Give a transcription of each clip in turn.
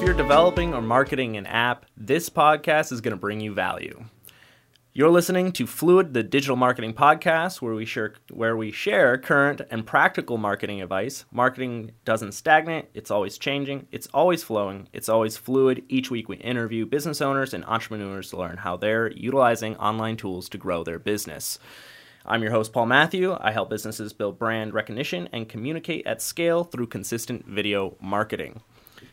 If you're developing or marketing an app, this podcast is going to bring you value. You're listening to Fluid, the digital marketing podcast, where we share where we share current and practical marketing advice. Marketing doesn't stagnate; it's always changing, it's always flowing, it's always fluid. Each week, we interview business owners and entrepreneurs to learn how they're utilizing online tools to grow their business. I'm your host, Paul Matthew. I help businesses build brand recognition and communicate at scale through consistent video marketing.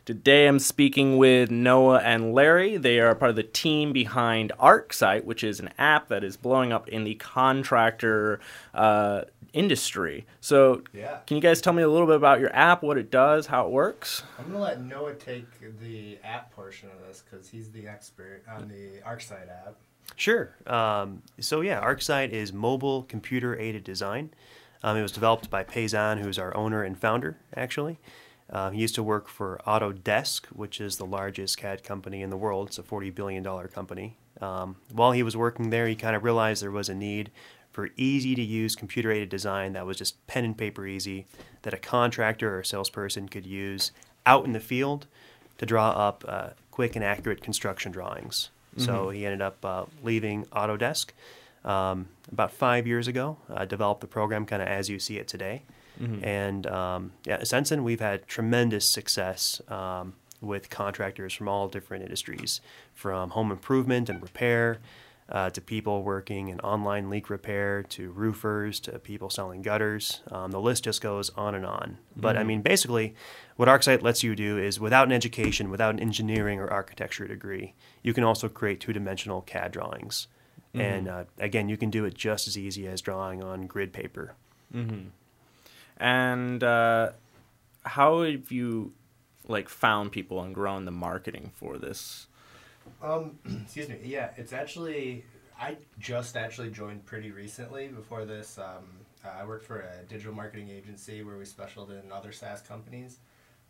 Today I'm speaking with Noah and Larry. They are part of the team behind ArcSite, which is an app that is blowing up in the contractor uh, industry. So, Yeah. can you guys tell me a little bit about your app, what it does, how it works? I'm gonna let Noah take the app portion of this because he's the expert on the ArcSite app. Sure. Um, so yeah, ArcSite is mobile computer aided design. Um, it was developed by Paysan, who's our owner and founder, actually. Uh, he used to work for Autodesk, which is the largest CAD company in the world. It's a $40 billion company. Um, while he was working there, he kind of realized there was a need for easy to use computer aided design that was just pen and paper easy, that a contractor or salesperson could use out in the field to draw up uh, quick and accurate construction drawings. So he ended up uh, leaving Autodesk um, about five years ago. Uh, developed the program kind of as you see it today, and um, yeah, since then we've had tremendous success um, with contractors from all different industries, from home improvement and repair. Uh, to people working in online leak repair, to roofers, to people selling gutters. Um, the list just goes on and on. But I mean, basically, what ArcSite lets you do is without an education, without an engineering or architecture degree, you can also create two dimensional CAD drawings. And uh, again, you can do it just as easy as drawing on grid paper. And uh, how have you like found people and grown the marketing for this? Um, excuse me. Yeah, it's actually I just actually joined pretty recently. Before this, um, I worked for a digital marketing agency where we specialized in other SaaS companies.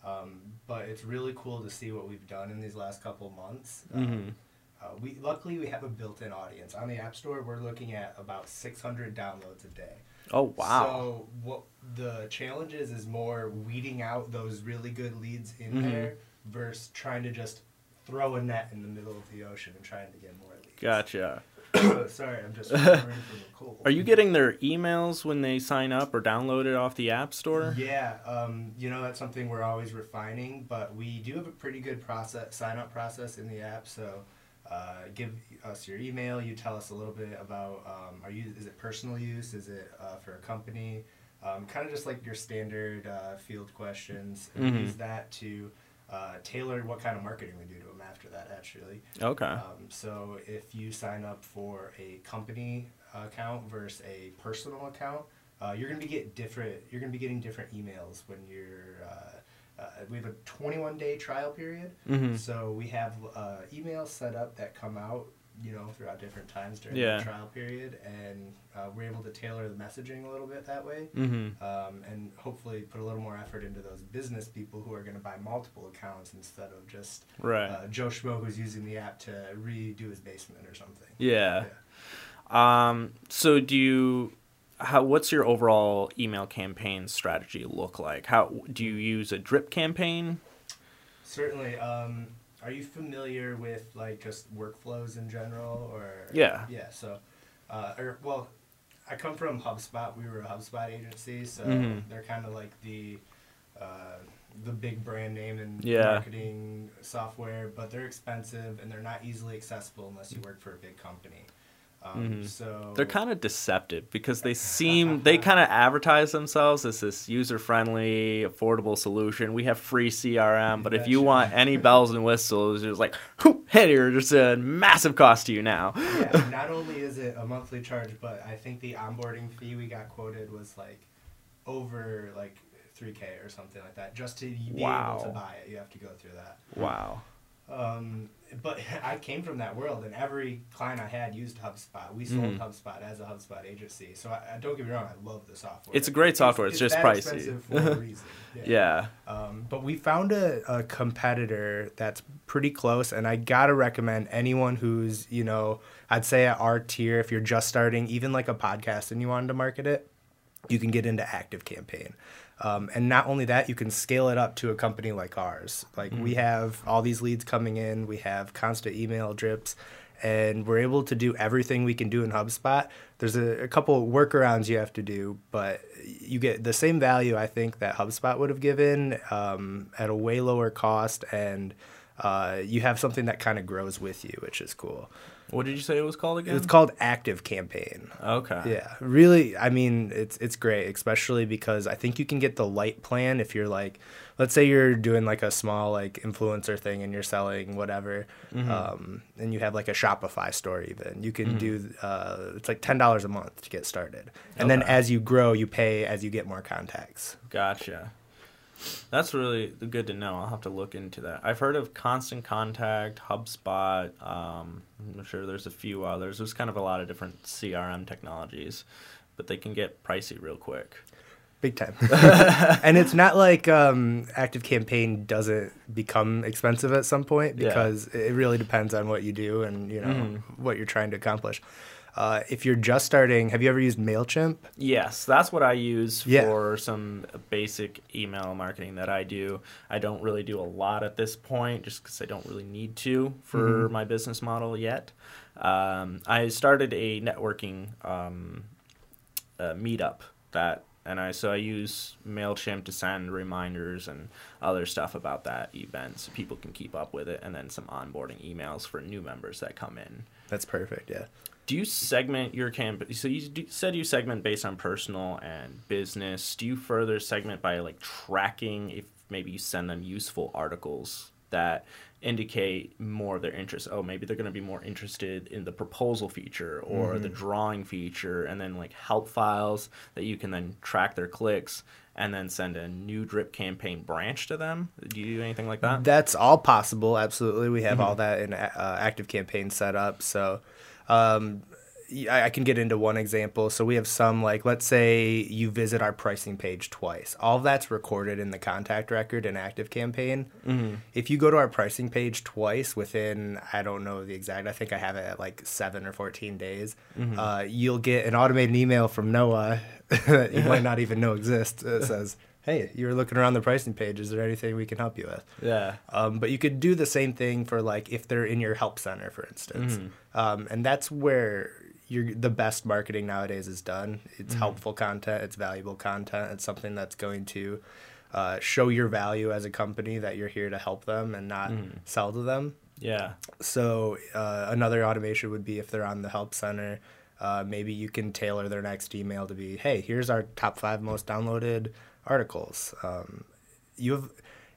Um, but it's really cool to see what we've done in these last couple months. Um, uh, we luckily we have a built-in audience on the App Store. We're looking at about 600 downloads a day. Oh wow! So what the challenge is is more weeding out those really good leads in Mhm. there versus trying to just throw a net in the middle of the ocean and trying to get more leads. gotcha. Sorry, I'm just from a cold. Are you getting their emails when they sign up or download it off the App Store? Yeah, um, you know that's something we're always refining, but we do have a pretty good process sign up process in the app. So uh, give us your email. You tell us a little bit about um, are you is it personal use? Is it uh, for a company? Um, kind of just like your standard uh, field questions. And Mhm. use that to uh, tailor what kind of marketing we do to them after that. Actually. Okay. Um, so if you sign up for a company account versus a personal account, uh, you're gonna get different. You're gonna be getting different emails when you're. Uh, we have a 21 day trial period, Mhm. so we have uh, emails set up that come out, you know, throughout different times during Yeah. the trial period, and uh, we're able to tailor the messaging a little bit that way Mhm. um, and hopefully put a little more effort into those business people who are going to buy multiple accounts instead of just Right. uh, Joe Schmo who's using the app to redo his basement or something. Yeah. Um, so do you how what's your overall email campaign strategy look like? How do you use a drip campaign? Certainly. Um, are you familiar with like just workflows in general, or Yeah. Yeah. So, uh, or well, I come from HubSpot. We were a HubSpot agency, so Mhm. they're kind of like the uh, the big brand name in Yeah. marketing software, but they're expensive and they're not easily accessible unless you work for a big company. Um, Mhm. So They're kind of deceptive because they seem they kind of advertise themselves as this user-friendly, affordable solution. We have free CRM, but if you want any bells and whistles, it's like, hey, here, just a massive cost to you now. yeah, not only is it a monthly charge, but I think the onboarding fee we got quoted was like over like 3k or something like that. Just to be Wow. able to buy it, you have to go through that. Wow. Um, but I came from that world, and every client I had used HubSpot. We sold Mhm. HubSpot as a HubSpot agency. So I, I don't get me wrong, I love the software. It's a great software, it's just that pricey. expensive for a reason. Yeah. Um, but we found a, a competitor that's pretty close, and I gotta recommend anyone who's, you know, I'd say at our tier, if you're just starting, even like a podcast and you wanted to market it, you can get into Active Campaign. Um, and not only that, you can scale it up to a company like ours. Like we have all these leads coming in, we have constant email drips, and we're able to do everything we can do in HubSpot. There's a, a couple workarounds you have to do, but you get the same value I think that HubSpot would have given um, at a way lower cost, and uh, you have something that kind of grows with you, which is cool. What did you say it was called again? It's called Active Campaign. Okay. Yeah, really. I mean, it's it's great, especially because I think you can get the light plan if you're like, let's say you're doing like a small like influencer thing and you're selling whatever, um, and you have like a Shopify store. Even you can do uh, it's like ten dollars a month to get started, and then as you grow, you pay as you get more contacts. Gotcha. That's really good to know. I'll have to look into that. I've heard of Constant Contact, HubSpot. Um, I'm sure there's a few others. There's kind of a lot of different CRM technologies, but they can get pricey real quick. Big time. and it's not like um, Active Campaign doesn't become expensive at some point Yeah. because it really depends on what you do and you know Mhm. what you're trying to accomplish. Uh, if you're just starting, have you ever used Mailchimp? Yes, that's what I use Yeah. for some basic email marketing that I do. I don't really do a lot at this point just because I don't really need to for my business model yet. Um, I started a networking um, uh, meetup that, and I so I use Mailchimp to send reminders and other stuff about that event so people can keep up with it, and then some onboarding emails for new members that come in. That's perfect. Yeah. Do you segment your campaign? So you said you segment based on personal and business. Do you further segment by like tracking if maybe you send them useful articles that indicate more of their interest? Oh, maybe they're going to be more interested in the proposal feature or the drawing feature, and then like help files that you can then track their clicks and then send a new drip campaign branch to them. Do you do anything like that? That's all possible. Absolutely. We have all that in uh, Active Campaign set up. So um, I, can get into one example. So we have some, like, let's say you visit our pricing page twice. All that's recorded in the contact record in Active Campaign. If you go to our pricing page twice within, I don't know the exact, I think I have it at like seven or 14 days, uh, you'll get an automated email from Noah that you might not even know exists. It says, Hey, you were looking around the pricing page. Is there anything we can help you with? Yeah. Um, but you could do the same thing for like if they're in your help center, for instance, um, and that's where you're, the best marketing nowadays is done. It's helpful content, it's valuable content, it's something that's going to uh, show your value as a company that you're here to help them and not sell to them. Yeah. So uh, another automation would be if they're on the help center, uh, maybe you can tailor their next email to be, hey, here's our top five most downloaded articles. Um, you have,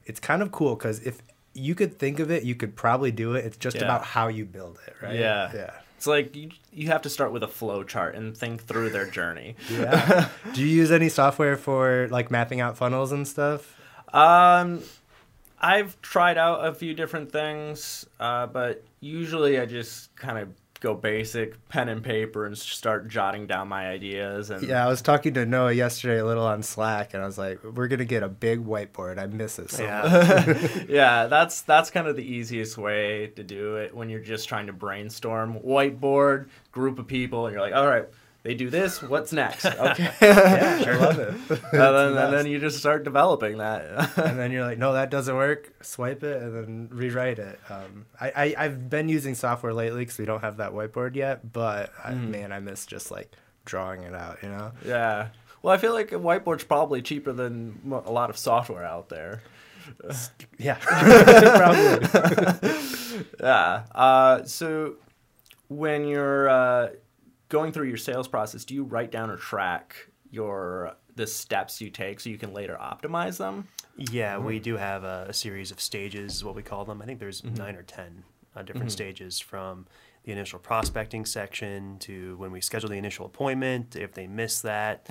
it's kind of cool because if you could think of it, you could probably do it. It's just Yeah. about how you build it, right? Yeah. yeah, It's like you, you have to start with a flow chart and think through their journey. yeah. do you use any software for like mapping out funnels and stuff? Um, I've tried out a few different things, uh, but usually I just kind of go basic, pen and paper, and start jotting down my ideas. And Yeah, I was talking to Noah yesterday a little on Slack, and I was like, "We're gonna get a big whiteboard. I miss it so. Yeah. yeah, that's that's kind of the easiest way to do it when you're just trying to brainstorm. Whiteboard, group of people, and you're like, all right, they do this. What's next? Okay, yeah, I love it. and, then, the and then you just start developing that. and then you're like, no, that doesn't work. Swipe it and then rewrite it. Um, I, I I've been using software lately because we don't have that whiteboard yet. But I, Mm. man, I miss just like drawing it out. You know? Yeah. Well, I feel like a whiteboard's probably cheaper than a lot of software out there. Yeah, probably. Yeah. Uh, so when you're uh, going through your sales process, do you write down or track your the steps you take so you can later optimize them? Yeah, mm-hmm. we do have a, a series of stages, is what we call them. I think there's mm-hmm. nine or ten uh, different mm-hmm. stages from the initial prospecting section to when we schedule the initial appointment, if they miss that,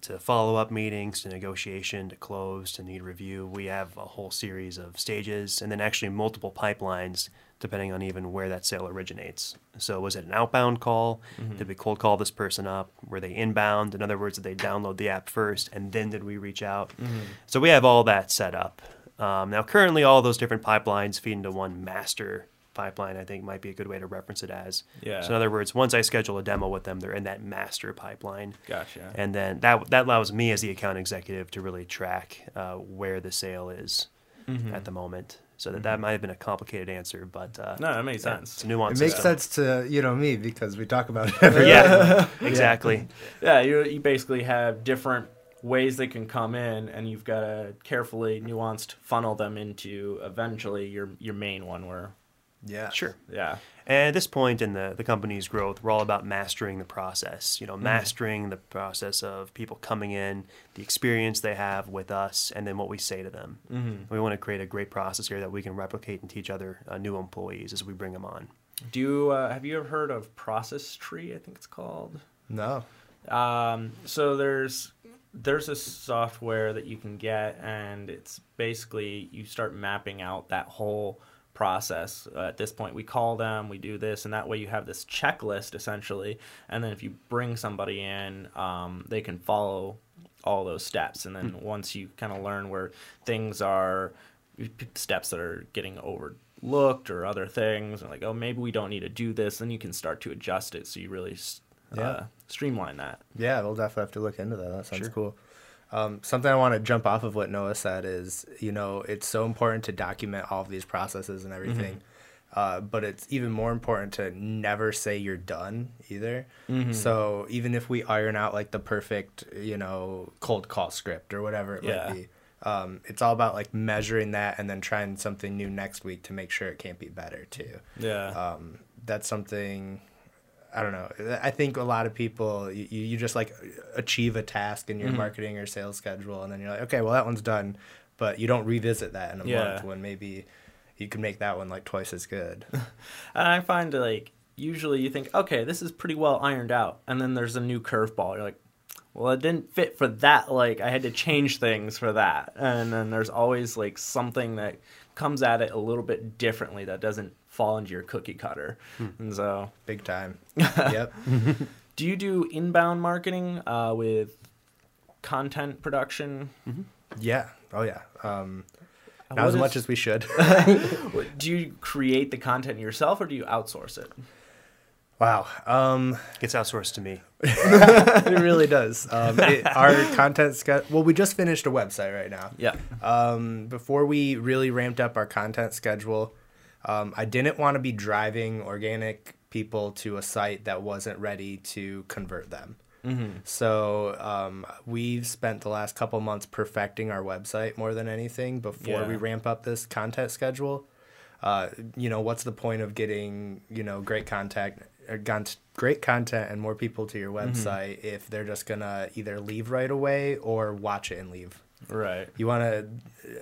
to follow up meetings, to negotiation, to close, to need review. We have a whole series of stages and then actually multiple pipelines depending on even where that sale originates. So was it an outbound call? Did we cold call this person up? Were they inbound? In other words, did they download the app first and then did we reach out? So we have all that set up. Um, now, currently, all those different pipelines feed into one master pipeline, I think might be a good way to reference it as. Yeah. So in other words, once I schedule a demo with them, they're in that master pipeline. Gotcha. And then that that allows me as the account executive to really track uh, where the sale is Mm-hmm. at the moment. So that, that might have been a complicated answer, but uh, No, that makes sense. It's a nuance. It makes so- sense to you know me because we talk about it every Yeah, exactly. Yeah, you you basically have different ways they can come in, and you've got to carefully nuanced funnel them into eventually your your main one. Where Yeah. Sure. yeah, And at this point in the, the company's growth, we're all about mastering the process. You know, Mm-hmm. mastering the process of people coming in, the experience they have with us, and then what we say to them. Mm-hmm. We want to create a great process here that we can replicate and teach other uh, new employees as we bring them on. do you uh, have you ever heard of Process Street? I think it's called. No. Um, so there's there's a software that you can get, and it's basically you start mapping out that whole process. Uh, at this point, we call them, we do this, and that way you have this checklist essentially. And then if you bring somebody in, um, they can follow all those steps. And then once you kind of learn where things are, steps that are getting overlooked or other things, or like oh maybe we don't need to do this, then you can start to adjust it. So you really uh, Yeah. streamline that. Yeah, we'll definitely have to look into that. That sounds Sure. cool. Um, something I want to jump off of what Noah said is, you know, it's so important to document all of these processes and everything. Uh, but it's even more important to never say you're done either. So even if we iron out like the perfect, you know, cold call script or whatever it Yeah. might be, um, it's all about like measuring that and then trying something new next week to make sure it can't be better too Yeah. um, that's something I don't know. I think a lot of people you, you just like achieve a task in your Mm-hmm. marketing or sales schedule, and then you're like, okay, well that one's done, but you don't revisit that in a Yeah. month when maybe you can make that one like twice as good. And I find like usually you think, okay, this is pretty well ironed out, and then there's a new curveball. You're like, well, it didn't fit for that. Like I had to change things for that, and then there's always like something that comes at it a little bit differently that doesn't fall into your cookie cutter. And so, Big time. yep. do you do inbound marketing uh, with content production? Yeah. Oh yeah. Um, Uh, not what as is- much as we should. Do you create the content yourself, or do you outsource it? wow. Um, Gets outsourced to me. it really does. Um, it, our content schedule. Well, we just finished a website right now. Yeah. um, before we really ramped up our content schedule, um, I didn't want to be driving organic people to a site that wasn't ready to convert them. So um, we've spent the last couple months perfecting our website more than anything before Yeah. we ramp up this content schedule. Uh, you know, what's the point of getting you know great contact, great content and more people to your website if they're just gonna either leave right away or watch it and leave? Right. you want a,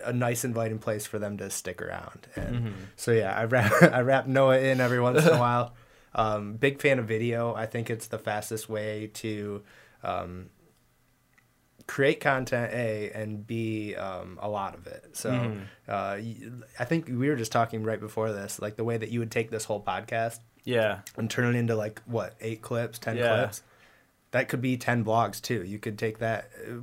a nice inviting place for them to stick around and Mm-hmm. so yeah i wrap i wrap noah in every once in a while um, big fan of video i think it's the fastest way to um, create content a and b um, a lot of it so Mm-hmm. uh, i think we were just talking right before this like the way that you would take this whole podcast Yeah. and turn it into like what eight clips ten Yeah. clips that could be 10 blogs too you could take that uh,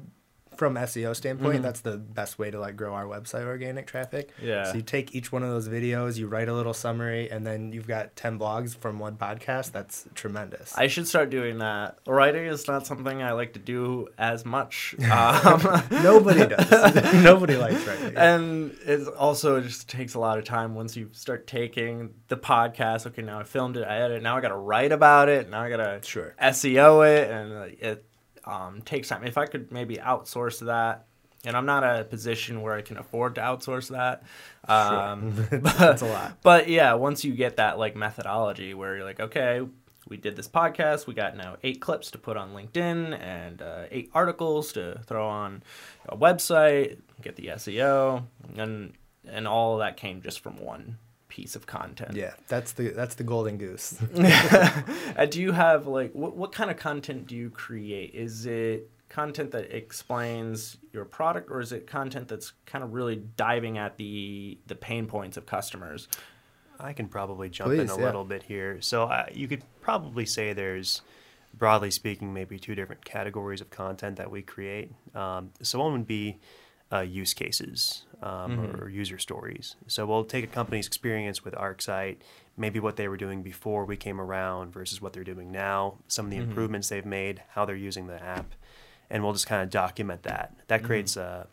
from seo standpoint Mhm. that's the best way to like grow our website organic traffic Yeah. so you take each one of those videos you write a little summary and then you've got 10 blogs from one podcast that's tremendous I should start doing that. Writing is not something I like to do as much. Um, nobody does nobody likes writing and it also just takes a lot of time once you start taking the podcast. Okay, now I filmed it, I edited. It, now I got to write about it. Now I got to Sure. SEO it, and it um, takes time. If I could maybe outsource that, and I'm not a position where I can afford to outsource that. Um, that's a lot But yeah, once you get that like methodology where you're like, okay, we did this podcast, we got now eight clips to put on LinkedIn and uh, eight articles to throw on a website, get the SEO, and and all of that came just from one piece of content. yeah that's the that's the golden goose Uh, do you have like what what kind of content do you create? Is it content that explains your product, or is it content that's kind of really diving at the the pain points of customers? I can probably jump in a yeah. little bit here. So uh, you could probably say there's, broadly speaking, maybe two different categories of content that we create. Um, so one would be uh, use cases um, Mhm. or user stories. So we'll take a company's experience with ArcSite, maybe what they were doing before we came around versus what they're doing now, some of the Mhm. improvements they've made, how they're using the app, and we'll just kind of document that. That Mhm. creates a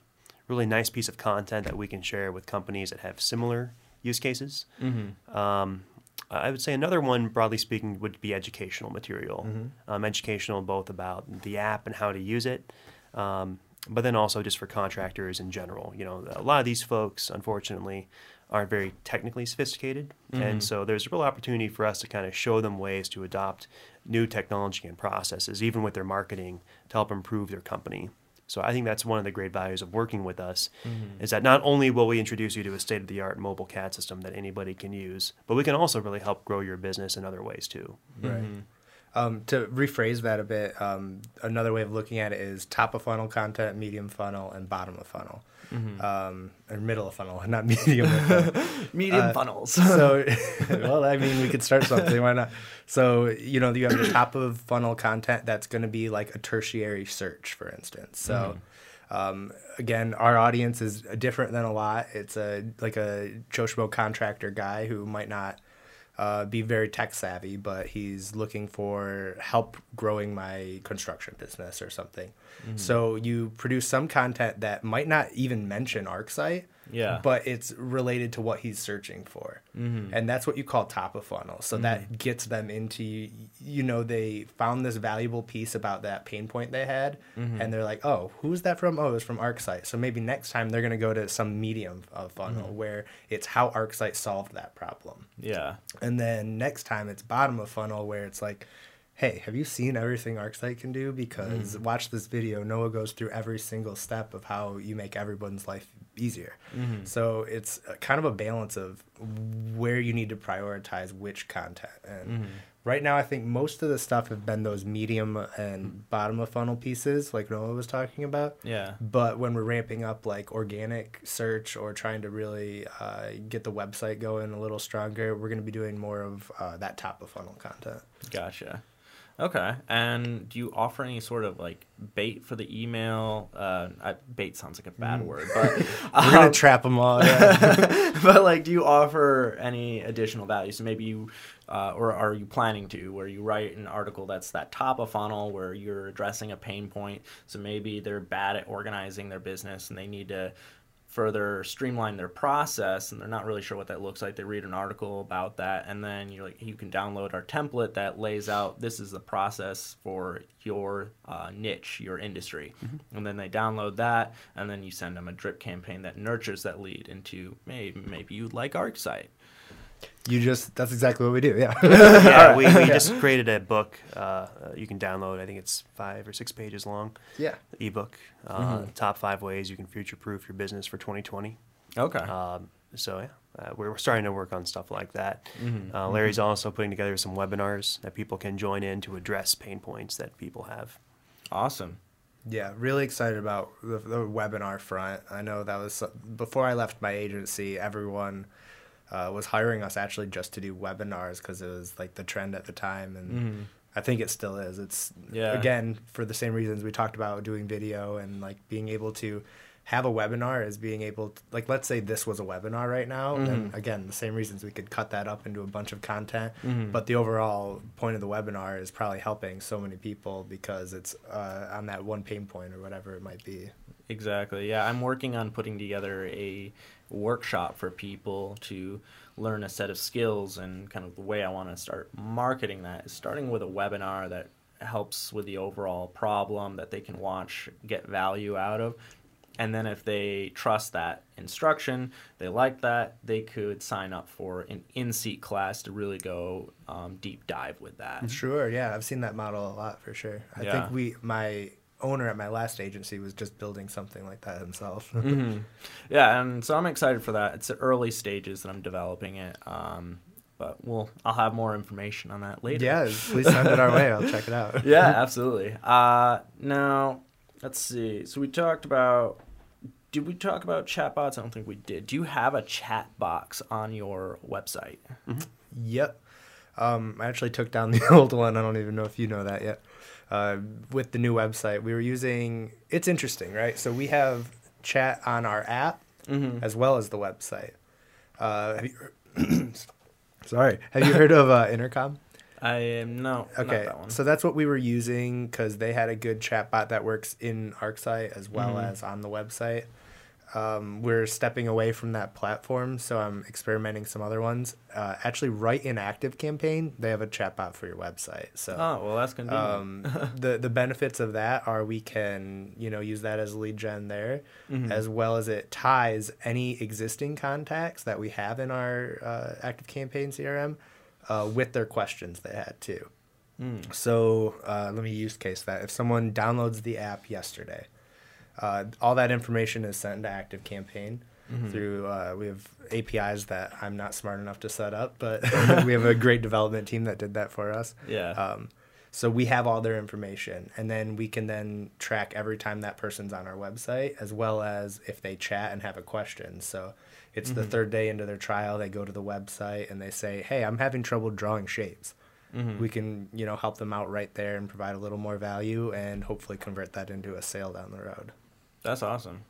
really nice piece of content that we can share with companies that have similar use cases. Mm-hmm. Um, I would say another one, broadly speaking, would be educational material. Mhm. Um, educational both about the app and how to use it, um, but then also just for contractors in general. You know, a lot of these folks, unfortunately, aren't very technically sophisticated, Mhm. and so there's a real opportunity for us to kind of show them ways to adopt new technology and processes, even with their marketing, to help improve their company. So I think that's one of the great values of working with us Mm-hmm. is that not only will we introduce you to a state of the art mobile CAD system that anybody can use, but we can also really help grow your business in other ways too. Right. Mhm. Um, to rephrase that a bit, um, another way of looking at it is top of funnel content, medium funnel, and bottom of funnel, Mhm. um, or middle of funnel, not medium. funnel. Medium uh, funnels. so, well, I mean, we could start something. Why not? So, you know, you have the top of funnel content that's going to be like a tertiary search, for instance. So, um, again, our audience is different than a lot. It's a like a Schmo contractor guy who might not uh, be very tech savvy, but he's looking for help growing my construction business or something. So you produce some content that might not even mention ArcSite, Yeah. but it's related to what he's searching for. Mhm. And that's what you call top of funnel. So that mm-hmm. gets them into, you know, they found this valuable piece about that pain point they had. Mm-hmm. And they're like, oh, who's that from? Oh, it's from ArcSite. So maybe next time they're going to go to some medium of funnel mm-hmm. where it's how ArcSite solved that problem. yeah. And then next time it's bottom of funnel where it's like, hey, have you seen everything ArcSite can do? Because mm. watch this video. Noah goes through every single step of how you make everyone's life easier. Mhm. So it's kind of a balance of where you need to prioritize which content. And Mhm. right now, I think most of the stuff have been those medium and bottom of funnel pieces, like Noah was talking about. Yeah. But when we're ramping up like organic search or trying to really uh, get the website going a little stronger, we're going to be doing more of uh, that top of funnel content. Gotcha. Okay. And do you offer any sort of like bait for the email? Uh, I, bait sounds like a bad word, but We're going um, to trap them all. Yeah. but like, do you offer any additional value? So maybe you, uh, or are you planning to, where you write an article that's that top of funnel where you're addressing a pain point. So maybe they're bad at organizing their business and they need to further streamline their process and they're not really sure what that looks like. They read an article about that and then you're like you can download our template that lays out this is the process for your uh, niche your industry. And then they download that and then you send them a drip campaign that nurtures that lead into maybe maybe you like ArcSite you just, that's exactly what we do. Yeah. yeah, we, we just created a book uh, uh, you can download. I think it's five or six pages long. yeah. Ebook, uh, top five ways you can future-proof your business for 2020. okay Um, so yeah, uh, we're, we're starting to work on stuff like that. Mhm. Uh, Larry's also putting together some webinars that people can join in to address pain points that people have. awesome Yeah, really excited about the, the webinar front. I know that was before I left my agency. Everyone uh, was hiring us actually just to do webinars because it was like the trend at the time, and Mhm. I think it still is. It's Yeah. again for the same reasons we talked about doing video and like being able to have a webinar is being able to like let's say this was a webinar right now and Mhm. again the same reasons we could cut that up into a bunch of content Mhm. but the overall point of the webinar is probably helping so many people because it's uh, on that one pain point or whatever it might be Exactly. Yeah, I'm working on putting together a workshop for people to learn a set of skills and kind of the way I want to start marketing that is starting with a webinar that helps with the overall problem that they can watch, get value out of. And then if they trust that instruction, they like that, they could sign up for an in-seat class to really go um, deep dive with that. sure yeah i've seen that model a lot for sure i Yeah. think we my owner at my last agency was just building something like that himself hmm Yeah, and so I'm excited for that. It's the early stages that I'm developing it, um, but we'll I'll have more information on that later. yeah please send it our way i'll check it out yeah, absolutely. Uh, now let's see. So we talked about. Did we talk about chatbots? I don't think we did. Do you have a chat box on your website? Yep. Um, I actually took down the old one. I don't even know if you know that yet. Uh, with the new website, we were using. It's interesting, right? So we have chat on our app Mm-hmm. as well as the website. Uh, have you, sorry, have you heard of uh, Intercom? I am no. Okay, that so that's what we were using because they had a good chatbot that works in ArcSite as well Mhm. as on the website. Um, we're stepping away from that platform, so I'm experimenting some other ones. Uh, actually, right in Active Campaign, they have a chatbot for your website. So oh well, that's convenient. um, the the benefits of that are we can you know use that as lead gen there, Mhm. as well as it ties any existing contacts that we have in our uh, Active Campaign CRM uh, with their questions they had too. Mm. So uh, let me use case that if someone downloads the app yesterday, uh, all that information is sent into Active Campaign Mm-hmm. through. Uh, we have APIs that I'm not smart enough to set up, but we have a great development team that did that for us. Yeah. Um, so we have all their information, and then we can then track every time that person's on our website, as well as if they chat and have a question. So it's the Mhm. third day into their trial, they go to the website and they say, "Hey, I'm having trouble drawing shapes." Mhm. We can, you know, help them out right there and provide a little more value, and hopefully convert that into a sale down the road. That's awesome.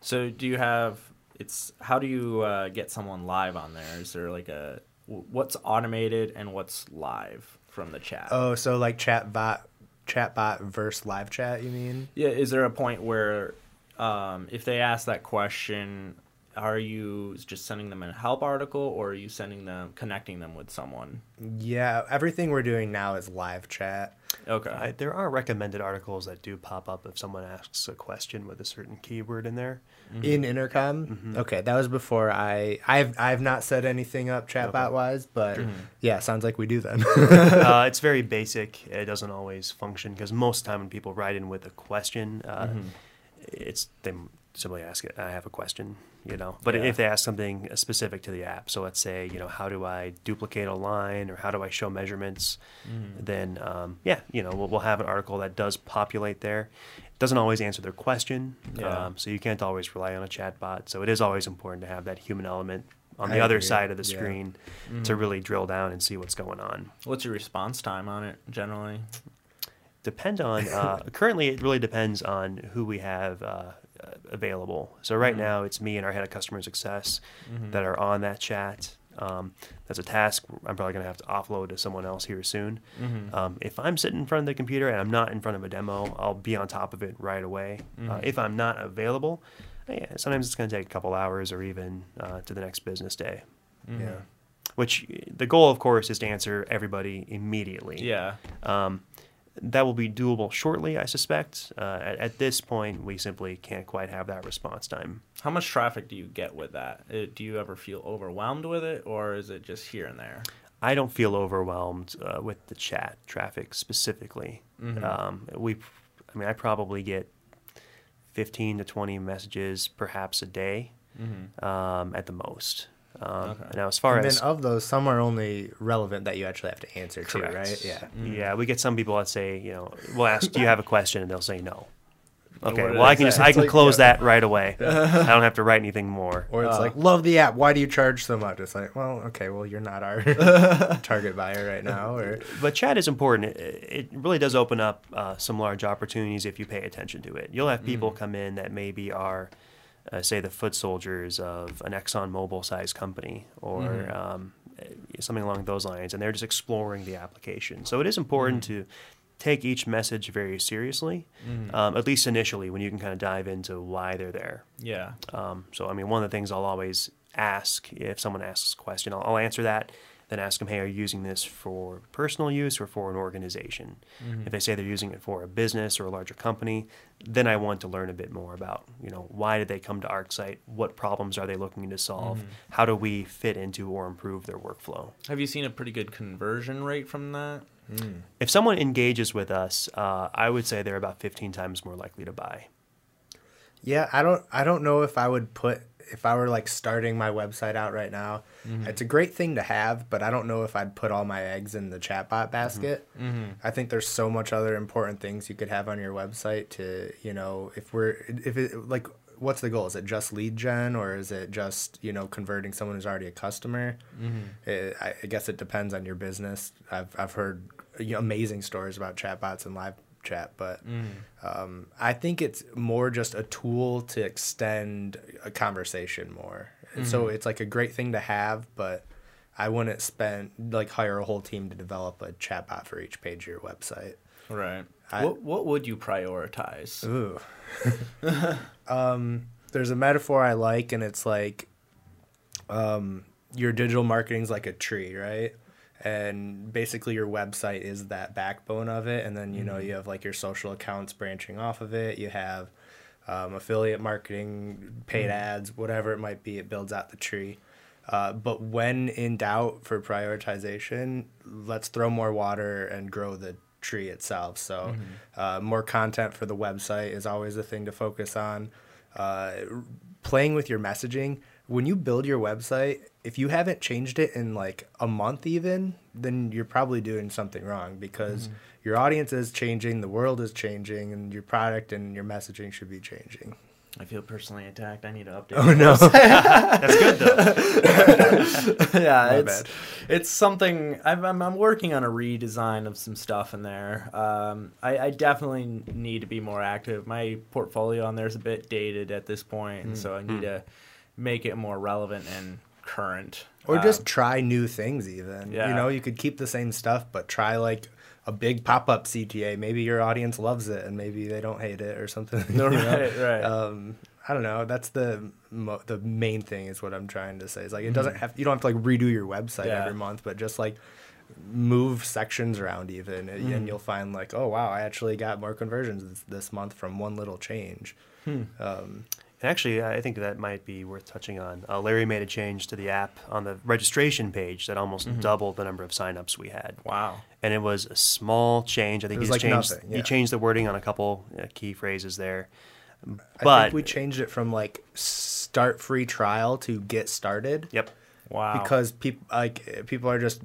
So, do you have? It's how do you uh, get someone live on there? Is there like a what's automated and what's live from the chat? Oh, so like chatbot, chatbot versus live chat, you mean? Yeah. Is there a point where, um, if they ask that question, are you just sending them a help article, or are you sending them connecting them with someone? Yeah, everything we're doing now is live chat. Okay. I, there are recommended articles that do pop up if someone asks a question with a certain keyword in there. in intercom Mhm. okay that was before i i've i've not set anything up chatbot wise but Mhm. yeah sounds like we do then uh, it's very basic. It doesn't always function because most time when people write in with a question, uh, Mhm. it's they simply ask it. I have a question, you know. But Yeah. if they ask something specific to the app, so let's say you know how do I duplicate a line or how do I show measurements, Mhm. then um, yeah, you know we'll, we'll have an article that does populate there. It doesn't always answer their question, Yeah. um, so you can't always rely on a chatbot. So it is always important to have that human element on I the other agree. side of the Yeah. screen Mhm. to really drill down and see what's going on. What's your response time on it generally? depend on uh, currently it really depends on who we have uh, uh, available so right Mhm. now it's me and our head of customer success Mhm. that are on that chat um, that's a task i'm probably going to have to offload to someone else here soon Mhm. um, if i'm sitting in front of the computer and i'm not in front of a demo i'll be on top of it right away uh, Mhm. if i'm not available yeah, sometimes it's going to take a couple hours or even uh, to the next business day Mhm. yeah which the goal of course is to answer everybody immediately Yeah. um, that will be doable shortly, I suspect. Uh, at, at this point, we simply can't quite have that response time. How much traffic do you get with that? Uh, do you ever feel overwhelmed with it, or is it just here and there? I don't feel overwhelmed uh, with the chat traffic specifically. Mhm. Um, we, I mean, I probably get 15 to 20 messages perhaps a day Mm-hmm. um, at the most. Um, Okay. Now, as far and as then of those some are only relevant that you actually have to answer correct, to right yeah Mhm. yeah, we get some people that say, you know, we'll ask, "Do you have a question?" and they'll say no. Okay, well, I I can just? I can like, close yeah. that right away. I don't have to write anything more. or it's Uh. like love the app why do you charge so much it's like well okay well you're not our target buyer right now or But chat is important. It, it really does open up uh, some large opportunities if you pay attention to it. You'll have people Mhm. come in that maybe are, uh, say, the foot soldiers of an Exxon Mobil sized company or Mhm. um, eh, something along those lines, and they're just exploring the application. So it is important to take each message very seriously, Mhm. um, at least initially, when you can kind of dive into why they're there. yeah. Um, so, I mean, one of the things I'll always ask if someone asks a question, I'll, I'll answer that, then ask them, hey, are you using this for personal use or for an organization? Mhm. If they say they're using it for a business or a larger company, then I want to learn a bit more about, you know, why did they come to ArcSite? What problems are they looking to solve? Mhm. How do we fit into or improve their workflow? Have you seen a pretty good conversion rate from that? If someone engages with us, uh, I would say they're about 15 times more likely to buy. Yeah, I don't I don't know if I would put if I were like starting my website out right now. Mhm. It's a great thing to have, but I don't know if I'd put all my eggs in the chatbot basket. Mm-hmm. I think there's so much other important things you could have on your website to, you know, if we're if it like what's the goal? Is it just lead gen or is it just, you know, converting someone who's already a customer? Mm-hmm. It, I, I guess it depends on your business. I've I've heard amazing stories about chatbots and live chat, but um, I think it's more just a tool to extend a conversation more. And So it's like a great thing to have, but I wouldn't spend like hire a whole team to develop a chatbot for each page of your website. Right. I- what what would you prioritize? Ooh. um, there's a metaphor I like, and it's like um, your digital marketing's like a tree, right? And basically, your website is that backbone of it. And then, you know, you have like your social accounts branching off of it. You have um, affiliate marketing, paid ads, whatever it might be. It builds out the tree. Uh, but when in doubt for prioritization, let's throw more water and grow the tree itself. So, uh, more content for the website is always a thing to focus on. Uh, playing with your messaging. When you build your website, if you haven't changed it in like a month, even, then you're probably doing something wrong because mm-hmm. your audience is changing, the world is changing, and your product and your messaging should be changing. I feel personally attacked. I need to update. Oh no! That's good though. yeah, My it's bad. it's something I'm, I'm I'm working on a redesign of some stuff in there. Um, I, I definitely need to be more active. My portfolio on there is a bit dated at this point, and mm. so I need hmm. to make it more relevant and current. Or Um, just try new things, even. yeah. You know, you could keep the same stuff, but try like a big pop up CTA. Maybe your audience loves it, and maybe they don't hate it or something. No, right, right. Um, I don't know. That's the mo- the main thing is what I'm trying to say. Is like it Mm-hmm. doesn't have you don't have to like redo your website Yeah. every month, but just like move sections around even, and- Mm-hmm. and you'll find like, oh wow, I actually got more conversions this, this month from one little change. Hmm. Um, And actually, I think that might be worth touching on. Uh, Larry made a change to the app on the registration page that almost Mm-hmm. doubled the number of signups we had. wow. And it was a small change. I think It he like changed. nothing, He changed the wording on a couple uh, key phrases there. I But think we changed it from like start free trial to get started. yep, Wow. because people like people are just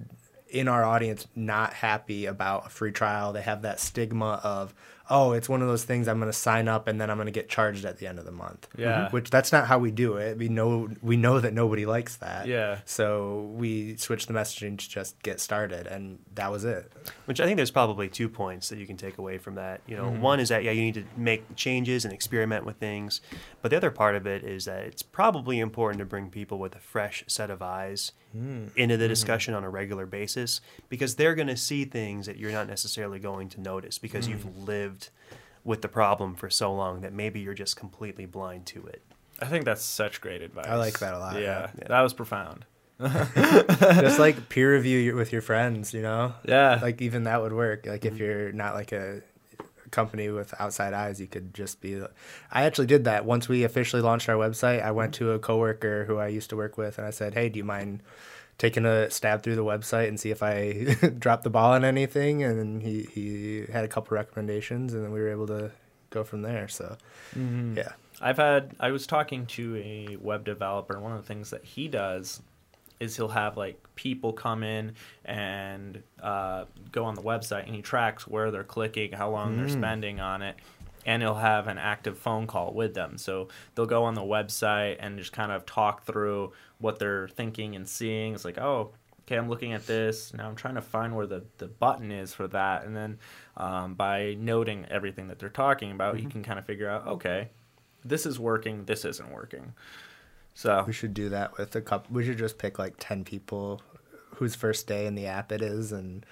in our audience not happy about a free trial. They have that stigma of oh, it's one of those things I'm going to sign up and then I'm going to get charged at the end of the month. Yeah. which that's not how we do it. We know we know that nobody likes that. Yeah. So we switched the messaging to just get started, and that was it. which I think there's probably two points that you can take away from that. You know, Mm-hmm. one is that yeah, you need to make changes and experiment with things, but the other part of it is that it's probably important to bring people with a fresh set of eyes Mm. into Mm-hmm. the discussion on a regular basis because they're going to see things that you're not necessarily going to notice because Mm. you've lived with the problem for so long that maybe you're just completely blind to it. I think that's such great advice. I like that a lot, Yeah, yeah. Yeah. that was profound. just like peer review with your friends, you know. Yeah. like even that would work like if you're not like a company with outside eyes you could just be i actually did that. Once we officially launched our website i went to a coworker who i used to work with and i said hey do you mind taking a stab through the website and see if i dropped the ball on anything? And he, he had a couple recommendations and then we were able to go from there. So Mhm. yeah. I've had I was talking to a web developer and one of the things that he does is he'll have like people come in and uh, go on the website and he tracks where they're clicking, how long they're spending on it, and he'll have an active phone call with them. So they'll go on the website and just kind of talk through what they're thinking and seeing. It's like, oh, okay, I'm looking at this. Now I'm trying to find where the, the button is for that. And then um, by noting everything that they're talking about, you can kind of figure out, okay, this is working, this isn't working. So, we should do that with a couple we should just pick like 10 people whose first day in the app it is and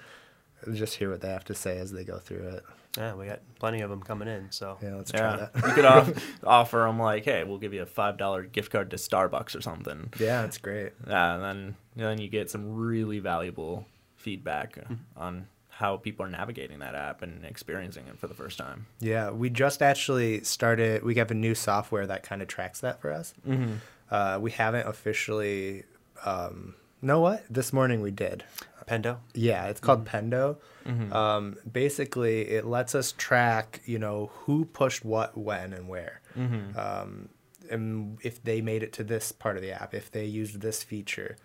just hear what they have to say as they go through it Yeah, we got plenty of them coming in, so yeah let's try yeah, that you could off, offer them like, hey, we'll give you a $5 gift card to Starbucks or something. Yeah, that's great. Yeah, and then, then you get some really valuable feedback Hmm. on how people are navigating that app and experiencing it for the first time. Yeah, we just actually started. We have a new software that kind of tracks that for us. Mm-hmm. Uh, we haven't officially. Um, know what? This morning we did. Pendo. Yeah, it's called Pendo. Mm-hmm. Um, basically, it lets us track, you know, who pushed what, when, and where. Mm-hmm. Um, and if they made it to this part of the app, if they used this feature.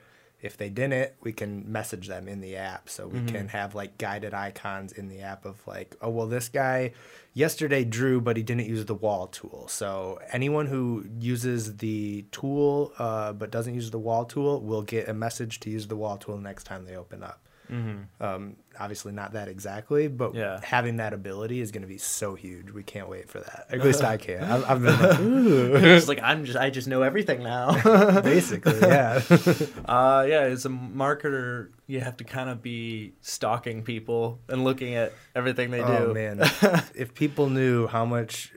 If they didn't, we can message them in the app. So we can have like guided icons in the app of like, oh, well, this guy yesterday drew, but he didn't use the wall tool. So anyone who uses the tool uh, but doesn't use the wall tool will get a message to use the wall tool next time they open up. Um, obviously, not that exactly, but Yeah. having that ability is going to be so huge. We can't wait for that. At least I can. I've, I've been like, "Ooh." it's like I'm just I just know everything now. basically, yeah. uh, yeah, as a marketer, you have to kind of be stalking people and looking at everything they do. Oh man, if people knew how much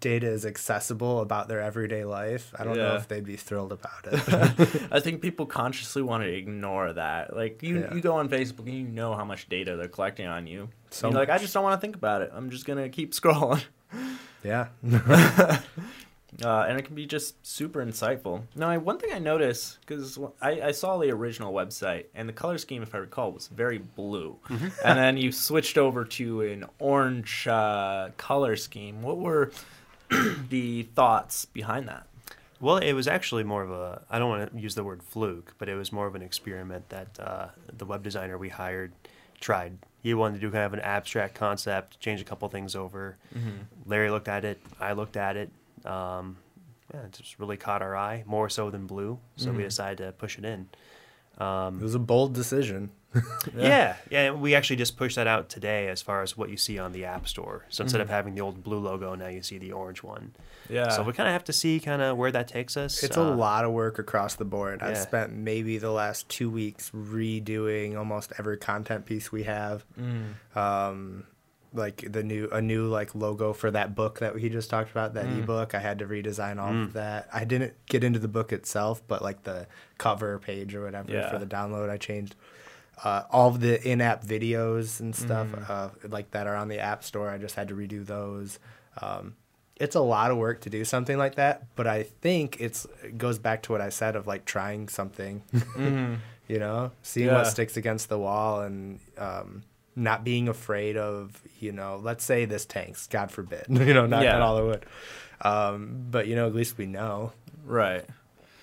data is accessible about their everyday life, I don't know if they'd be thrilled about it. I think people consciously want to ignore that. Like you, Yeah. you go on Facebook and you know how much data they're collecting on you. So You're like, I just don't want to think about it. I'm just gonna keep scrolling. yeah. uh, and it can be just super insightful. Now, I, one thing I noticed because I, I saw the original website, and the color scheme, if I recall, was very blue, and then you switched over to an orange uh, color scheme. What were the thoughts behind that? Well, it was actually more of a, I don't want to use the word fluke, but it was more of an experiment that uh, the web designer we hired tried. He wanted to do kind of an abstract concept, change a couple things over. Larry looked at it, I looked at it. Um, yeah, it just really caught our eye, more so than blue. So we decided to push it in. Um, it was a bold decision. Yeah. yeah, We actually just pushed that out today as far as what you see on the App Store. So instead of having the old blue logo, now you see the orange one. Yeah. So we kind of have to see kind of where that takes us. It's a Uh, lot of work across the board. I've spent maybe the last two weeks redoing almost every content piece we have. Um, like the new a new like logo for that book that he just talked about that ebook. I had to redesign all of that. I didn't get into the book itself, but like the cover page or whatever Yeah. for the download, I changed. Uh, all of the in-app videos and stuff uh, like that are on the app store. I just had to redo those. Um, it's a lot of work to do something like that, but I think it's it goes back to what I said of like trying something, you know, seeing Yeah. what sticks against the wall and um, not being afraid of, you know, let's say this tanks, God forbid, you know, not Yeah. all the wood. Um, but you know, at least we know. Right.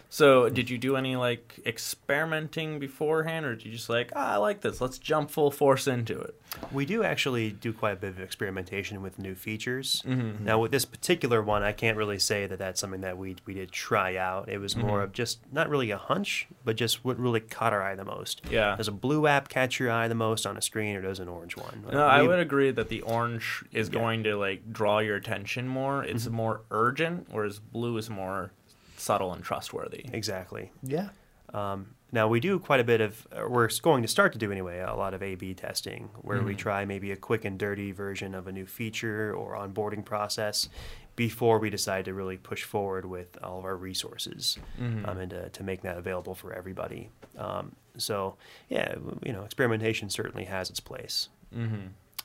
So, did you do any like experimenting beforehand, or did you just like, ah, I like this, let's jump full force into it? We do actually do quite a bit of experimentation with new features. Mm-hmm. Now, with this particular one, I can't really say that that's something that we we did try out. It was Mm-hmm. more of just not really a hunch, but just what really caught our eye the most. Yeah. Does a blue app catch your eye the most on a screen, or does an orange one? No, I would agree that the orange is Yeah. Mm-hmm. going to like draw your attention more. It's more urgent, whereas blue is more subtle and trustworthy. exactly. Yeah. Um, now we do quite a bit of, we're going to start to do anyway, a lot of A/B testing, where we try maybe a quick and dirty version of a new feature or onboarding process before we decide to really push forward with all of our resources um, and to, to make that available for everybody. Um, so yeah, you know, experimentation certainly has its place.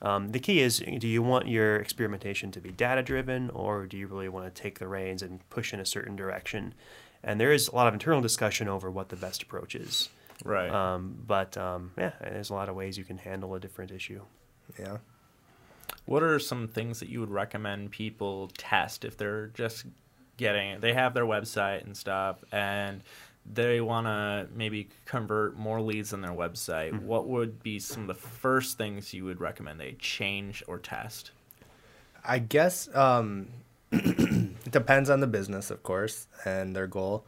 Um, the key is do you want your experimentation to be data driven or do you really want to take the reins and push in a certain direction? And there is a lot of internal discussion over what the best approach is. Right. Um, but um, yeah, there's a lot of ways you can handle a different issue. Yeah. What are some things that you would recommend people test if they're just getting? They have their website and stuff, and they want to maybe convert more leads on their website. What would be some of the first things you would recommend they change or test? I guess um, it depends on the business, of course, and their goal.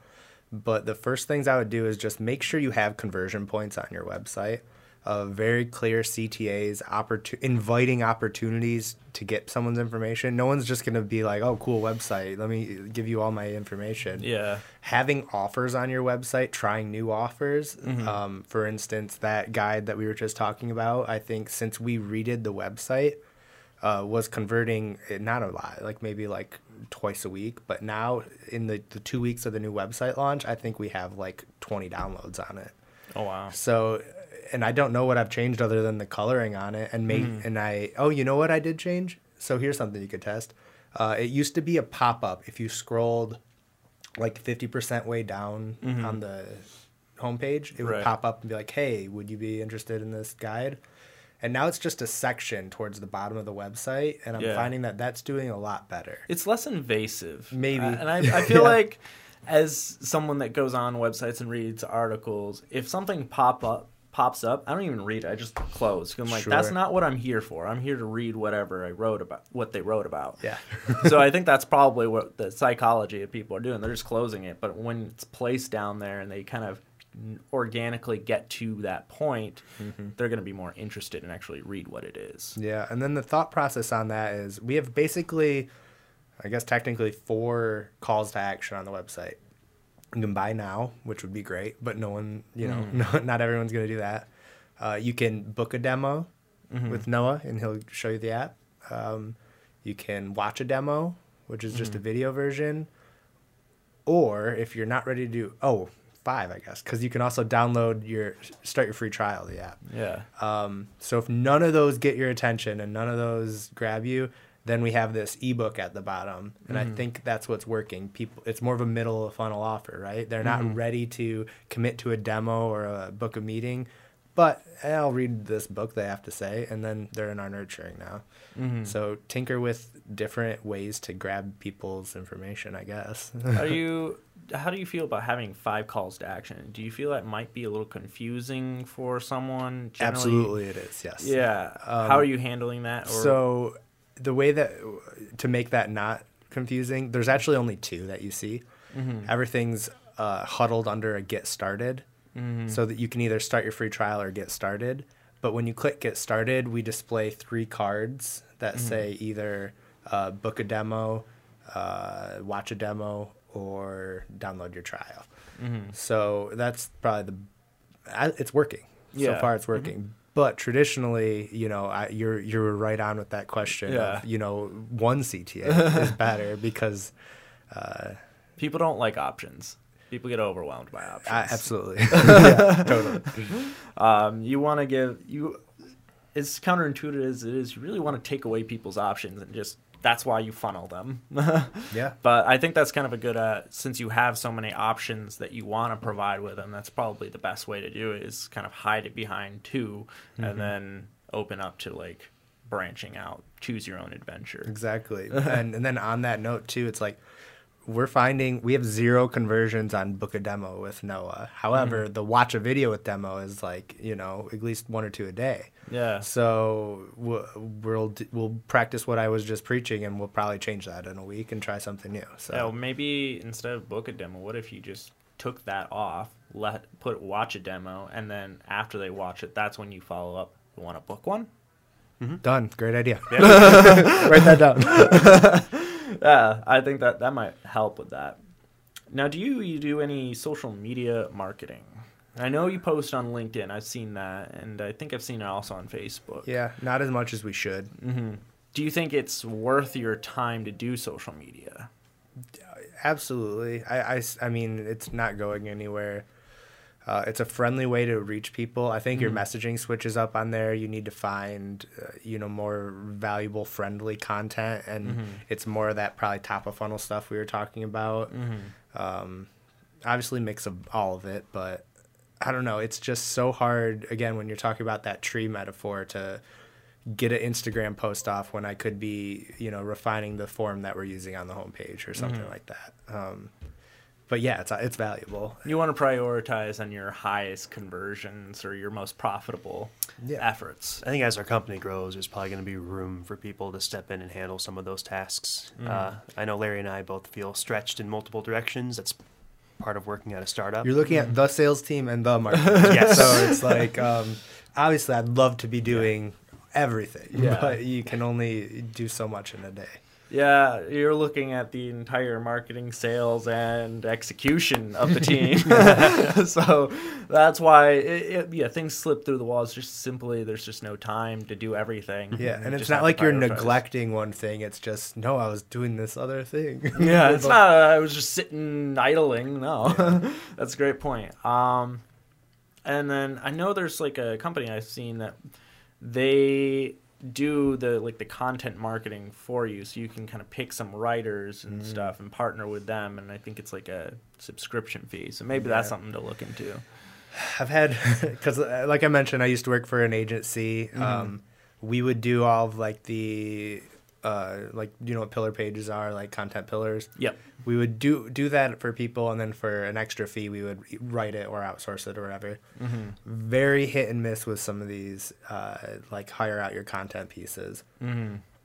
But the first things I would do is just make sure you have conversion points on your website, uh, very clear CTAs, inviting opportunities to get someone's information. No one's just going to be like, "Oh, cool website. Let me give you all my information." Yeah. having offers on your website, trying new offers. Um, for instance, that guide that we were just talking about, I think since we redid the website, uh, was converting eh, not a lot, like maybe like twice a week. But now in the, the two weeks of the new website launch, I think we have like 20 downloads on it. Oh wow. So, and I don't know what I've changed other than the coloring on it. And make and I oh, you know what I did change? So here's something you could test. Uh, it used to be a pop up if you scrolled like 50% way down on the homepage. It would Right. pop up and be like, "Hey, would you be interested in this guide?" And now it's just a section towards the bottom of the website, and I'm Yeah. finding that that's doing a lot better. It's less invasive. Maybe. Uh, and I, I feel Yeah. like as someone that goes on websites and reads articles, if something pop up pops up, I don't even read it. I just close. I'm like, that's not what I'm here for. I'm here to read whatever I wrote about, what they wrote about. Yeah. so I think that's probably what the psychology of people are doing. They're just closing it. But when it's placed down there and they kind of organically get to that point, mm-hmm. they're going to be more interested and actually read what it is. Yeah, and then the thought process on that is we have basically, I guess technically four calls to action on the website. You can buy now, which would be great, but no one, you know, no, not everyone's going to do that. Uh, you can book a demo with Noah, and he'll show you the app. Um, you can watch a demo, which is just a video version. Or if you're not ready to do, oh, five, I guess, because you can also download your start your free trial of the app. Yeah. Um, so if none of those get your attention and none of those grab you, then we have this ebook at the bottom, and I mm-hmm. think that's what's working. People, it's more of a middle of funnel offer, right? They're not mm-hmm. ready to commit to a demo or a book a meeting, but eh, I'll read this book they have to say, and then they're in our nurturing now. Mm-hmm. So tinker with different ways to grab people's information, I guess. Are you? How do you feel about having five calls to action? Do you feel that might be a little confusing for someone? Generally? Absolutely, it is. Yes. Yeah. Um, how are you handling that? Or, So the way that to make that not confusing, there's actually only two that you see. Everything's uh, huddled under a get started, so that you can either start your free trial or get started. But when you click get started, we display three cards that say either uh, book a demo, uh, watch a demo, or download your trial. So that's probably the it's working. Yeah. So far, it's working. But traditionally, you know, I, you're you're right on with that question. Yeah. Of, you know, one CTA is better because uh, people don't like options. People get overwhelmed by options. I, absolutely, yeah, totally. um, you want to give you as counterintuitive as it is you really want to take away people's options and just that's why you funnel them Yeah. but i think that's kind of a good uh, since you have so many options that you want to provide with them that's probably the best way to do it is kind of hide it behind 2 and then open up to like branching out choose your own adventure Exactly. and and then on that note too, it's like we're finding we have zero conversions on book a demo with Noah. However, mm-hmm. the watch a video with demo is like you know at least one or two a day. yeah So we'll we'll, we'll practice what I was just preaching, and we'll probably change that in a week and try something new. So Yeah, well, maybe instead of book a demo, what if you just took that off, let put watch a demo, and then after they watch it, that's when you follow up. You want to book one? Mm-hmm. done. Great idea. Write that down. Yeah, I think that that might help with that. Now, do you, you do any social media marketing? I know you post on LinkedIn. I've seen that, and I think I've seen it also on Facebook. Yeah, not as much as we should. Mm-hmm. Do you think it's worth your time to do social media? Absolutely. I, I, I mean, it's not going anywhere. Uh, it's a friendly way to reach people. I think your messaging switches up on there. You need to find, uh, you know, more valuable, friendly content, and it's more of that probably top of funnel stuff we were talking about. Um, obviously, mix of all of it, but I don't know. It's just so hard. Again, when you're talking about that tree metaphor, to get an Instagram post off when I could be, you know, refining the form that we're using on the homepage or something like that. Um, but yeah, it's it's valuable. You want to prioritize on your highest conversions or your most profitable Yeah. efforts. I think as our company grows, there's probably going to be room for people to step in and handle some of those tasks. Uh, I know Larry and I both feel stretched in multiple directions. That's part of working at a startup. You're looking at the sales team and the marketing. Yes. So it's like, um, obviously, I'd love to be doing everything, Yeah. but you can only do so much in a day. Yeah, you're looking at the entire marketing, sales, and execution of the team. so that's why, it, it, yeah, things slip through the walls. Just simply, there's just no time to do everything. Yeah, You and it's not like you're neglecting one thing. It's just no, I was doing this other thing. Yeah, it's not. Uh, I was just sitting idling. No, that's a great point. Um, and then I know there's like a company I've seen that they do the like the content marketing for you, so you can kind of pick some writers and mm. stuff and partner with them. And I think it's like a subscription fee. So maybe that's something to look into. I've had because, uh, like I mentioned, I used to work for an agency. Mm-hmm. Um, we would do all of like the uh, like you know what pillar pages are, like content pillars. Yep. We would do do that for people, and then for an extra fee, we would write it or outsource it or whatever. Very hit and miss with some of these, uh, like hire out your content pieces.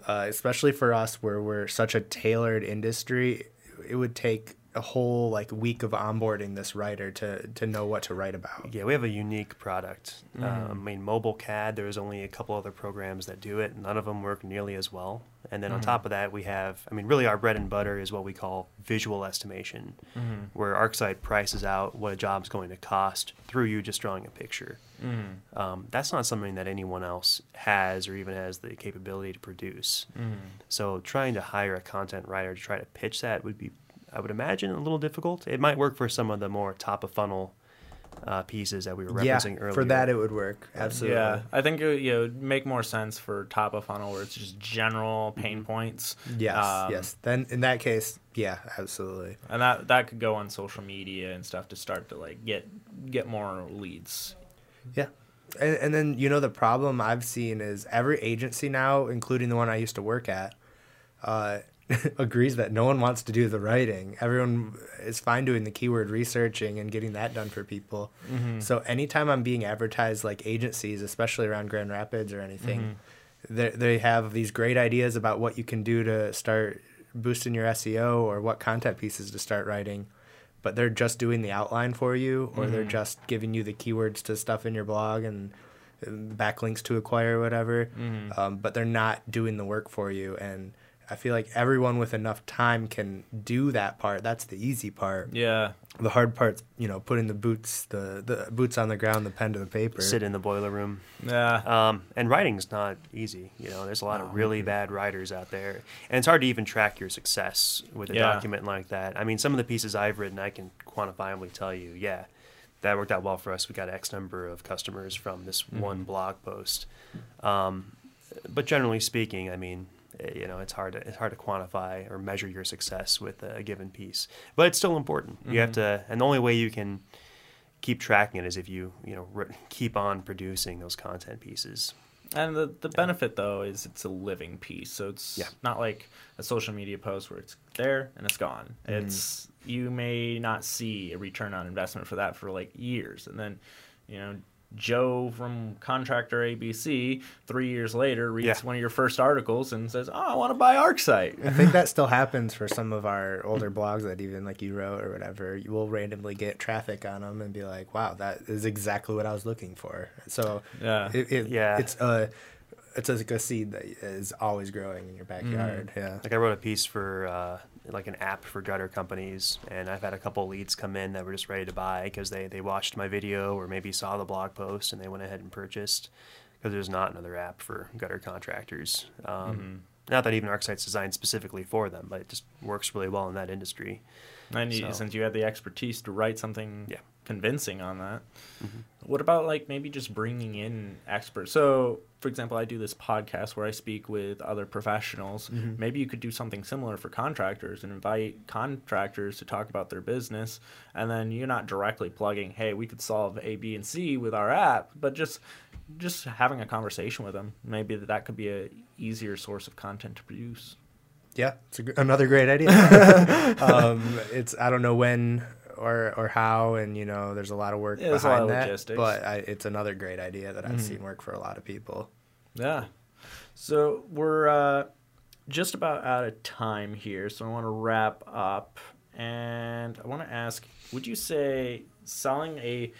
Uh, especially for us, where we're such a tailored industry, it would take a whole like week of onboarding this writer to to know what to write about. Yeah, we have a unique product. Uh, I mean, mobile CAD. There's only a couple other programs that do it. None of them work nearly as well. And then on mm-hmm. top of that, we have. I mean, really, our bread and butter is what we call visual estimation, mm-hmm. where ArcSite prices out what a job's going to cost through you just drawing a picture. Um, that's not something that anyone else has or even has the capability to produce. So trying to hire a content writer to try to pitch that would be, I would imagine, a little difficult. It might work for some of the more top of funnel uh, pieces that we were Yeah, referencing earlier. for that it would work. Absolutely. Yeah, I think it, you know, it'd make more sense for top of funnel where it's just general pain points. Yes, Um, yes. Then in that case, yeah, absolutely. and that that could go on social media and stuff to start to like get get more leads. Yeah. And, and then, you know, the problem I've seen is every agency now, including the one I used to work at, uh, agrees that no one wants to do the writing. Everyone is fine doing the keyword researching and getting that done for people. Mm-hmm. So anytime I'm being advertised like agencies, especially around Grand Rapids or anything, mm-hmm. they they have these great ideas about what you can do to start boosting your SEO or what content pieces to start writing. But they're just doing the outline for you, or they're mm-hmm. just giving you the keywords to stuff in your blog and and backlinks to acquire whatever. Um, but they're not doing the work for you. And I feel like everyone with enough time can do that part. That's the easy part. Yeah, The hard part's you know putting the boots the, the boots on the ground, the pen to the paper. sit in the boiler room. yeah, Um, and writing's not easy. You know, there's a lot of really bad writers out there, and it's hard to even track your success with a Yeah. document like that. I mean, some of the pieces I've written, I can quantifiably tell you, yeah, that worked out well for us. We got X number of customers from this one blog post. Um, but generally speaking, I mean, Uh, you know, it's hard to it's hard to quantify or measure your success with a given piece. But it's still important. You have mm-hmm. to, and the only way you can keep tracking it is if you you know re- keep on producing those content pieces. and the the benefit though is it's a living piece, so it's Yeah. not like a social media post where it's there and it's gone. Mm-hmm. It's you may not see a return on investment for that for like years, and then you know. Joe from Contractor ABC, three years later, reads Yeah. one of your first articles and says, "Oh, I want to buy ArcSite." I think that still happens for some of our older blogs that even like you wrote or whatever. You will randomly get traffic on them and be like, "Wow, that is exactly what I was looking for." So Yeah. it, it, Yeah. it's a it's like a seed that is always growing in your backyard. Yeah, Like I wrote a piece for uh, like an app for gutter companies, and I've had a couple leads come in that were just ready to buy because they they watched my video or maybe saw the blog post and they went ahead and purchased because there's not another app for gutter contractors. Um, Not that even ArcSite's designed specifically for them, but it just works really well in that industry. And you, So- since you had the expertise to write something Yeah. Convincing on that, what about like maybe just bringing in experts? So, for example, I do this podcast where I speak with other professionals. Maybe you could do something similar for contractors and invite contractors to talk about their business, and then you're not directly plugging, "Hey, we could solve A, B, and C with our app," but just just having a conversation with them. Maybe that could be a easier source of content to produce. yeah, it's a, another great idea. um, it's I don't know when or or how, and you know, there's a lot of work Yeah, there's a lot behind of that. logistics. But I, it's another great idea that I've seen work for a lot of people. Yeah. So we're uh, just about out of time here, so I want to wrap up. And I want to ask would you say selling a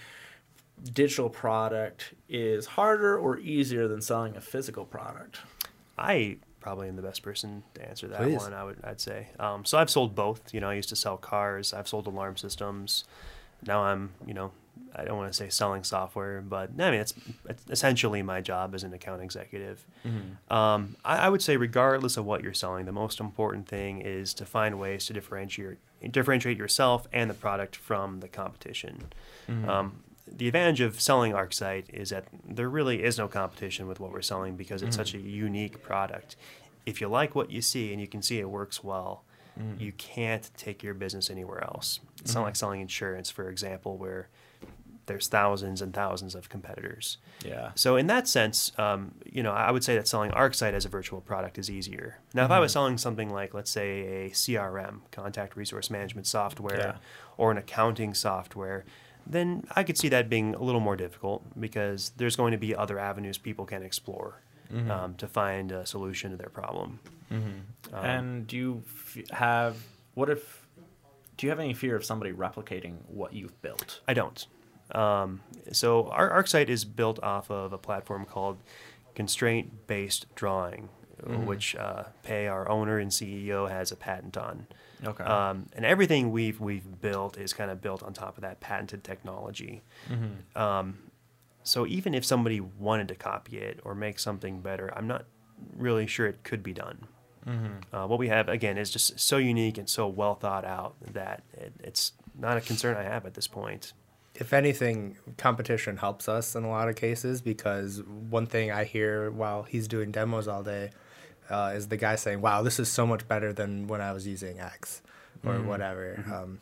digital product is harder or easier than selling a physical product? I probably am the best person to answer that Please. one. I would, I'd say. Um, so I've sold both. You know, I used to sell cars. I've sold alarm systems. Now I'm, you know, I don't want to say selling software, but I mean it's, it's essentially my job as an account executive. Um, I, I would say, regardless of what you're selling, the most important thing is to find ways to differentiate differentiate yourself and the product from the competition. Um, the advantage of selling ArcSite is that there really is no competition with what we're selling because it's such a mm. unique product. If you like what you see and you can see it works well, mm. you can't take your business anywhere else. It's not mm-hmm. like selling insurance, for example, where there's thousands and thousands of competitors. Yeah. So in that sense, um, you know, I would say that selling ArcSite as a virtual product is easier. Now, if I was mm-hmm. selling something like, let's say, a CRM, contact resource management software, Yeah. or an accounting software, then I could see that being a little more difficult because there's going to be other avenues people can explore um, to find a solution to their problem. Um, and do you f- have what if do you have any fear of somebody replicating what you've built? I don't. Um, so our ArcSite is built off of a platform called constraint-based drawing, Mhm. which uh, Pei, our owner and CEO, has a patent on. Okay. Um, and everything we've we've built is kind of built on top of that patented technology. Mhm. Um, so even if somebody wanted to copy it or make something better, I'm not really sure it could be done. Mhm. Uh, what we have again is just so unique and so well thought out that it, it's not a concern I have at this point. if anything, competition helps us in a lot of cases because one thing I hear while he's doing demos all day uh, is the guy saying, "Wow, this is so much better than when I was using X or Mhm. whatever." Um,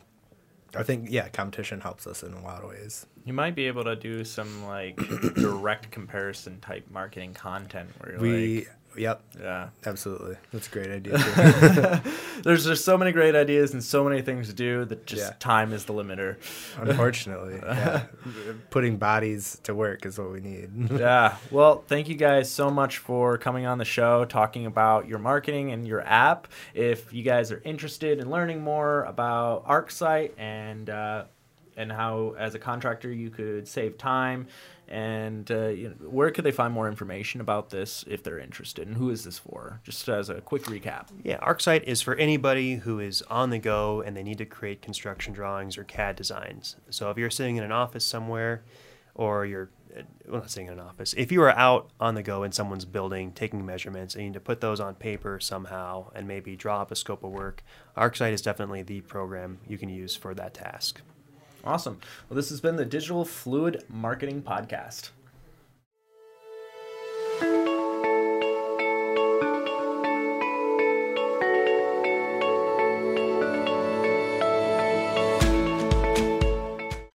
I think yeah, competition helps us in a lot of ways. You might be able to do some like direct comparison type marketing content where you're We like, yep, yeah. absolutely, that's a great idea. Too. There's just so many great ideas and so many things to do that just Yeah. time is the limiter. Unfortunately, yeah. putting bodies to work is what we need. yeah. Well, thank you guys so much for coming on the show, talking about your marketing and your app. If you guys are interested in learning more about ArcSite and uh, and how, as a contractor, you could save time, and uh, you know, where could they find more information about this if they're interested? And who is this for? Just as a quick recap. Yeah, ArcSite is for anybody who is on the go and they need to create construction drawings or CAD designs. So if you're sitting in an office somewhere, or you're uh, well, not sitting in an office, if you are out on the go in someone's building taking measurements and you need to put those on paper somehow and maybe draw up a scope of work, ArcSite is definitely the program you can use for that task. Awesome. Well, this has been the Digital Fluid Marketing Podcast.